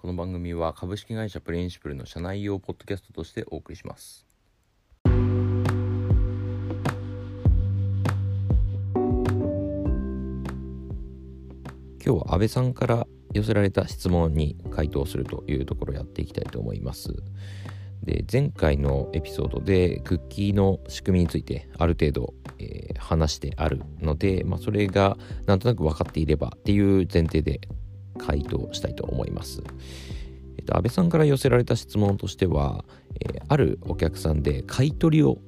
この番組は株式会社プレインシプルの社内用ポッドキャストとしてお送りします。今日は安倍さんから寄せられた質問に回答するというところをやっていきたいと思います。で前回のエピソードでクッキーの仕組みについてある程度、えー、話してあるので、まあ、それがなんとなく分かっていればっていう前提で回答したいと思います。えっと、安倍さんから寄せられた質問としては、えー、あるお客さんで買い取りを、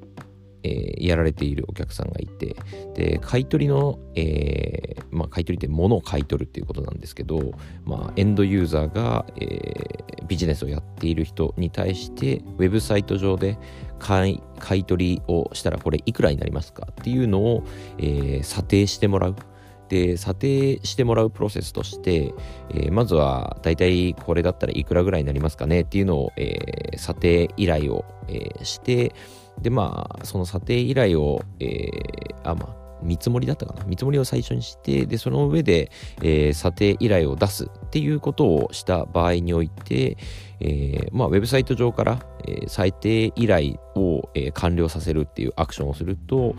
えー、やられているお客さんがいてで買い取りの、えーまあ、買い取りって物を買い取るっていうことなんですけど、まあ、エンドユーザーが、え、ビジネスをやっている人に対してウェブサイト上で買い買い取りをしたらこれいくらになりますかっていうのを、え、査定してもらうで査定してもらうプロセスとして、えー、まずはだいたいこれだったらいくらぐらいになりますかね？っていうのを、えー、査定依頼を、えー、してでまあその査定依頼を、えー、あまあ見積もりだったかな？見積もりを最初にしてでその上で、えー、査定依頼を出すっていうことをした場合において、えーまあ、ウェブサイト上から、えー、裁定依頼を、えー、完了させるっていうアクションをすると、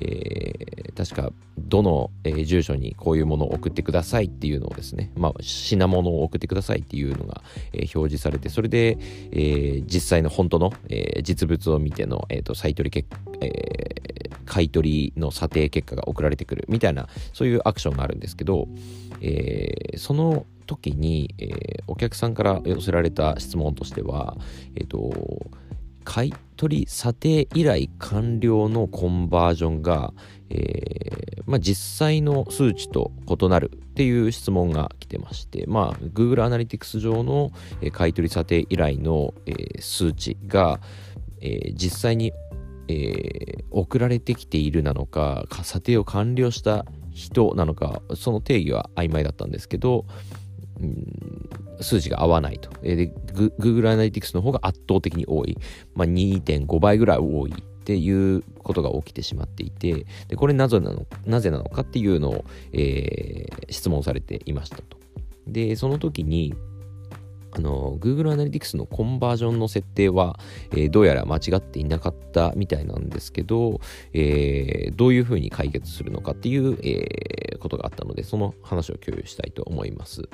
え、確かどの、え、住所にこういうものを送ってくださいっていうのをですね、まあ、品物を送ってくださいっていうのが、え、表示されてそれで、え、実際の本当の、え、実物を見ての、えーと、と取り結、え、買取の査定結果が送られてくるみたいなそういうアクションがあるんですけど、えー、その時に、えー、お客さんから寄せられた質問としては、えっ、ー、と、買取査定依頼完了のコンバージョンが、えーまあ、実際の数値と異なるっていう質問が来てまして、まあ、Google アナリティクス上の、買取査定依頼の、えー、数値が、えー、実際に、えー、送られてきているなのか査定を完了した人なのかその定義は曖昧だったんですけど、うん、数字が合わないと。で、Google Analytics の方が圧倒的に多い。まあ、2.5倍ぐらい多いっていうことが起きてしまっていて、でこれなぜなのなぜなのかっていうのを、えー、質問されていましたと。で、その時に、あの Google Analytics のコンバージョンの設定は、えー、どうやら間違っていなかったみたいなんですけど、えー、どういうふうに解決するのかっていう、えー、ことがあったのでその話を共有したいと思います。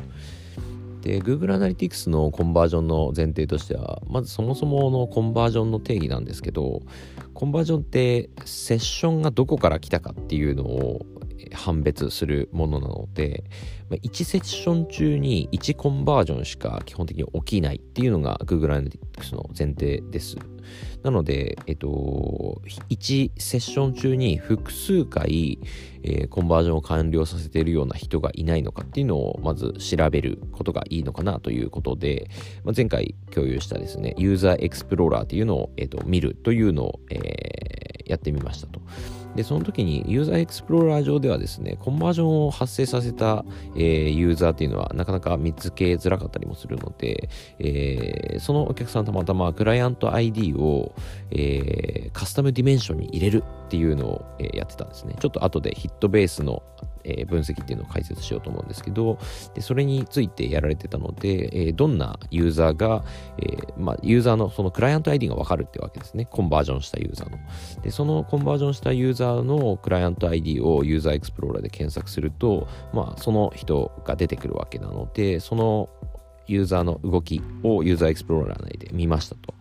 で Google Analytics のコンバージョンの前提としてはまずそもそものコンバージョンの定義なんですけどコンバージョンってセッションがどこから来たかっていうのを判別するものなので、1セッション中に1コンバージョンしか基本的に起きないっていうのが Google Analytics の前提です。なので、えっと、1セッション中に複数回、えー、コンバージョンを完了させているような人がいないのかっていうのをまず調べることがいいのかなということで、まあ、前回共有したですね、ユーザーエクスプローラーっていうのを、えっと、見るというのを、えー、やってみましたと。で、その時にユーザーエクスプローラー上ではですね、コンバージョンを発生させた、えー、ユーザーっていうのはなかなか見つけづらかったりもするので、えー、そのお客さんたまたまクライアント ID を、えー、カスタムディメンションに入れる。っていうのを、え、やってたんですね。ちょっと後でヒットベースのえ、分析っていうのを解説しようと思うんですけど、でそれについてやられてたので、え、どんなユーザーが、え、まあ、ユーザーのそのクライアント ID がわかるってわけですね。コンバージョンしたユーザーの。で、そのコンバージョンしたユーザーのクライアント ID をユーザーエクスプローラーで検索すると、まあ、その人が出てくるわけなので、そのユーザーの動きをユーザーエクスプローラー内で見ましたと。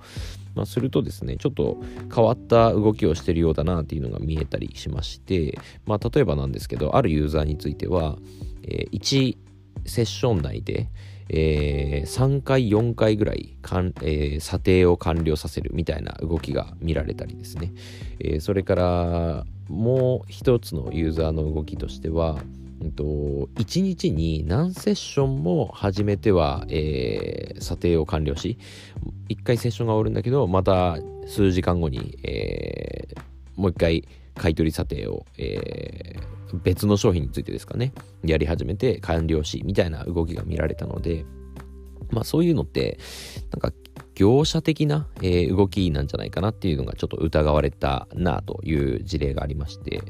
まあ、するとですね、ちょっと変わった動きをしてるようだなっていうのが見えたりしまして、まあ、例えばなんですけど、あるユーザーについては、えー、1セッション内で、えー、3回4回ぐらいかん、えー、査定を完了させるみたいな動きが見られたりですね、えー、それからもう一つのユーザーの動きとしては、1日に何セッションも始めては、えー、査定を完了し、1回セッションが終わるんだけど、また数時間後に、えー、もう1回買取査定を、えー、別の商品についてですかね、やり始めて完了し、みたいな動きが見られたので、まあそういうのって、なんか業者的な、え、動きなんじゃないかなっていうのがちょっと疑われたなという事例がありまして、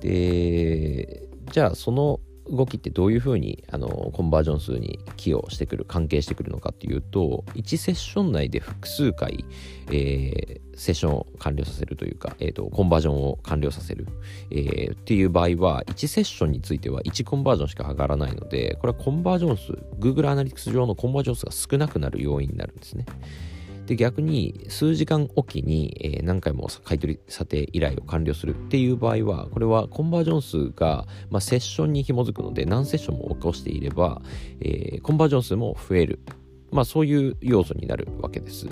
で、じゃあその動きってどういうふうにあのコンバージョン数に寄与してくる関係してくるのかっていうと1セッション内で複数回、えー、セッションを完了させるというか、えーと、コンバージョンを完了させる、えー、っていう場合は1セッションについては1コンバージョンしか上がらないのでこれはコンバージョン数 Google アナリティクス上のコンバージョン数が少なくなる要因になるんですね。で逆に数時間おきに、えー、何回も買取査定依頼を完了するっていう場合はこれはコンバージョン数が、まあ、セッションに紐づくので何セッションも起こしていれば、えー、コンバージョン数も増える、まあ、そういう要素になるわけです。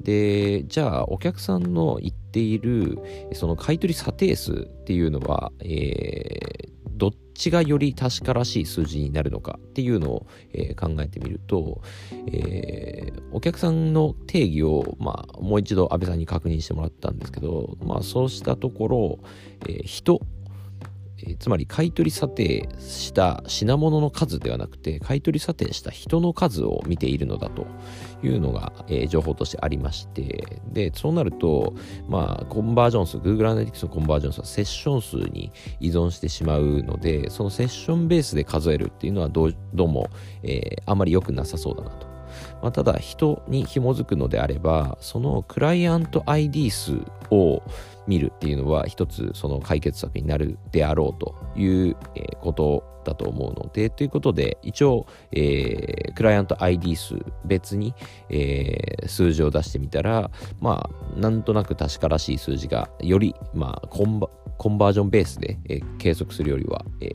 でじゃあお客さんの言っているその買取査定数っていうのは、えー、どっちがより確からしい数字になるのかっていうのを、えー、考えてみると、えー、お客さんの定義を、まあ、もう一度安倍さんに確認してもらったんですけど、まあ、そうしたところ、えー、人えー、つまり買取査定した品物の数ではなくて買取査定した人の数を見ているのだというのが、えー、情報としてありましてでそうなるとまあコンバージョン数 Google Analytics のコンバージョン数はセッション数に依存してしまうのでそのセッションベースで数えるっていうのはどうも、えー、あまり良くなさそうだなと。まあ、ただ人に紐づくのであればそのクライアント ID 数を見るっていうのは一つその解決策になるであろうということだと思うのでということで一応、えー、クライアント ID 数別に、えー、数字を出してみたらまあなんとなく確からしい数字がより、まあ、コンバコンバージョンベースで、えー、計測するよりは、え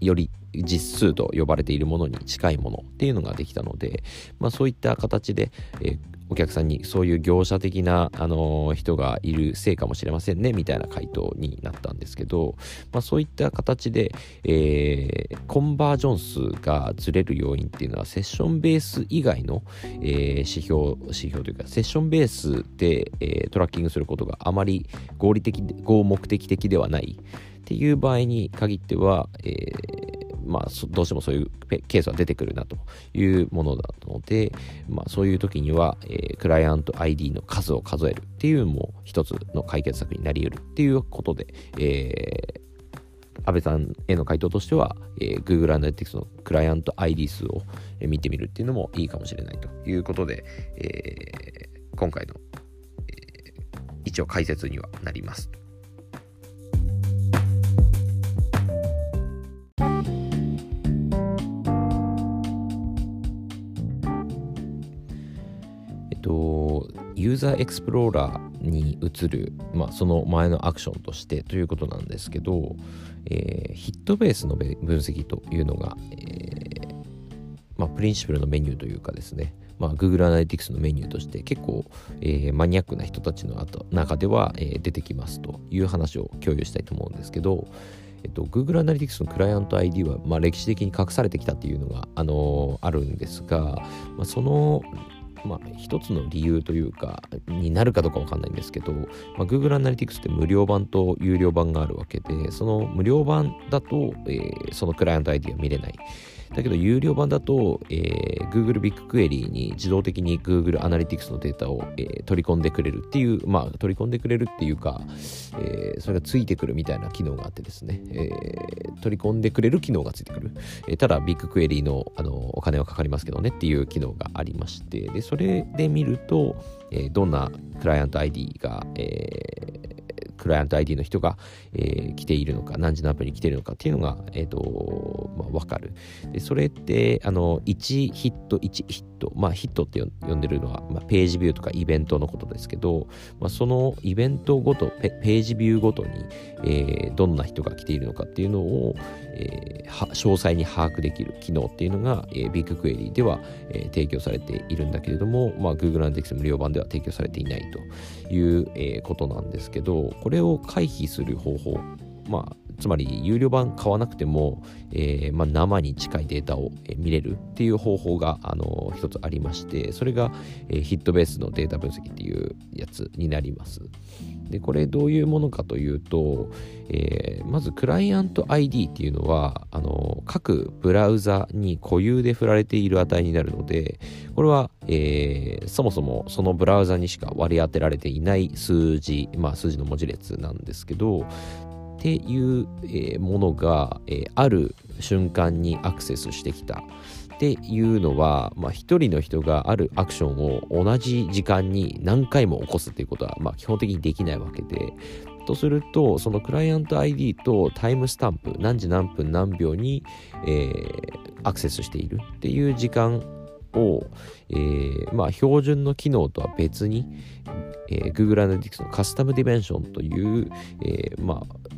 ー、より実数と呼ばれているものに近いものっていうのができたので、まあ、そういった形で、えー、お客さんにそういう業者的な、あの、人がいるせいかもしれませんねみたいな回答になったんですけど、まあ、そういった形で、えー、コンバージョン数がずれる要因っていうのはセッションベース以外の、えー、指標指標というかセッションベースで、えー、トラッキングすることがあまり合理的合目的的ではないっていう場合に限っては、えーまあ、どうしてもそういうケースは出てくるなというものなので、まあ、そういう時には、えー、クライアント ID の数を数えるっていうのも一つの解決策になり得るっていうことで、えー、安倍さんへの回答としては、えー、Google Analytics のクライアント ID 数を見てみるっていうのもいいかもしれないということで、えー、今回の、えー、一応解説にはなります。ーザーエクスプローラーに移る、まあ、その前のアクションとしてということなんですけど、えー、ヒットベースの分析というのが、えー、まあ、プリンシプルのメニューというかですね、まあ、Google Analytics のメニューとして結構、えー、マニアックな人たちの中では、えー、出てきますという話を共有したいと思うんですけど、えっと、Google Analytics のクライアント ID は、まあ、歴史的に隠されてきたっていうのが、あのー、あるんですが、まあ、そのまあ、一つの理由というか、になるかどうかわかんないんですけど、まあ、Google Analytics って無料版と有料版があるわけで、その無料版だと、えー、そのクライアント ID は見れない。だけど、有料版だと、えー、Google BigQuery に自動的に Google Analytics のデータを、えー、取り込んでくれるっていう、まあ、取り込んでくれるっていうか、えー、それがついてくるみたいな機能があってですね、えー、取り込んでくれる機能がついてくる。えー、ただ、BigQuery のあのお金はかかりますけどねっていう機能がありまして、で、それで見ると、えー、どんなクライアント ID が、えー、クライアント ID の人が、えー、来ているのか、何時のアプリに来ているのかっていうのが、えっ、ー、と、まあ、わかる。で、それって、あの、1ヒット、1ヒット、まあ、ヒットって呼んでるのは、まあ、ページビューとかイベントのことですけど、まあ、そのイベントごと、ページビューごとに、えー、どんな人が来ているのかっていうのを、えー、詳細に把握できる機能っていうのが、えー、ビッグクエリでは、えー、提供されているんだけれども、まあ、Google Analytics 無料版では提供されていないという、えー、ことなんですけど、これを回避する方法、まあ、つまり有料版買わなくても、えー、まあ、生に近いデータを見れるっていう方法が、あの一つありましてそれが、えー、ヒットベースのデータ分析っていうやつになります。でこれどういうものかというと、えー、まずクライアント ID っていうのはあの各ブラウザに固有で振られている値になるのでこれは、えー、そもそもそのブラウザにしか割り当てられていない数字、まあ、数字の文字列なんですけどっていう、ものが、ある瞬間にアクセスしてきたっていうのは、まあ、一人の人があるアクションを同じ時間に何回も起こすっていうことは、まあ、基本的にできないわけで。とするとそのクライアント ID とタイムスタンプ何時何分何秒に、えー、アクセスしているっていう時間を、えー、まあ、標準の機能とは別に、えー、Google Analytics のカスタムディメンションという、えまあ、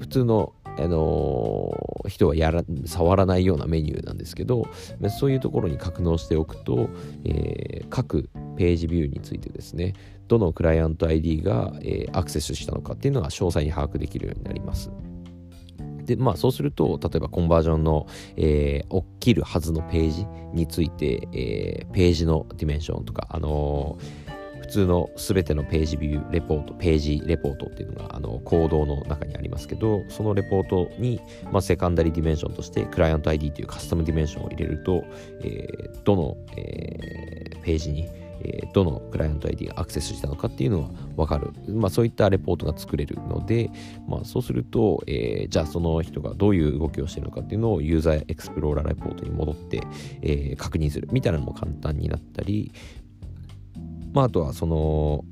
普通のあのー、人はやら触らないようなメニューなんですけどそういうところに格納しておくと、えー、各ページビューについてですねどのクライアント ID が、えー、アクセスしたのかっていうのが詳細に把握できるようになります。でまあそうすると例えばコンバージョンの、えー、起きるはずのページについて、えー、ページのディメンションとかあのー通の全てのページビューレポート、ページレポートっていうのがあの行動の中にありますけど、そのレポートに、まあ、セカンダリディメンションとしてクライアント ID というカスタムディメンションを入れると、えー、どの、えー、ページにえどのクライアント ID がアクセスしたのかっていうのが分かる、まあ、そういったレポートが作れるので、まあ、そうすると、えー、じゃあその人がどういう動きをしているのかっていうのをユーザーエクスプローラーレポートに戻って、えー、確認するみたいなのも簡単になったり、まあ、あとはその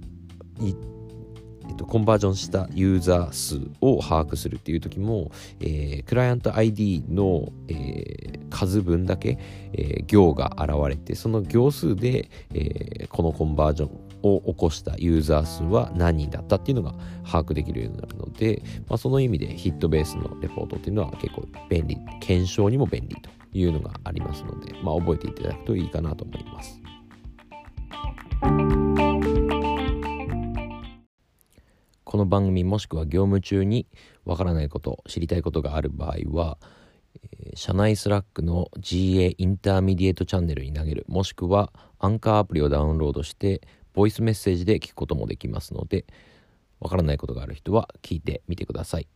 えっと、コンバージョンしたユーザー数を把握するっていう時も、えー、クライアント ID の、えー、数分だけ、えー、行が現れてその行数で、えこのコンバージョンを起こしたユーザー数は何人だったっていうのが把握できるようになるので、まあ、その意味でヒットベースのレポートっていうのは結構便利検証にも便利というのがありますので、まあ、覚えていただくといいかなと思います。この番組もしくは業務中にわからないこと知りたいことがある場合は、え、社内スラックの GA インターミディエートチャンネルに投げるもしくはアンカーアプリをダウンロードしてボイスメッセージで聞くこともできますのでわからないことがある人は聞いてみてください。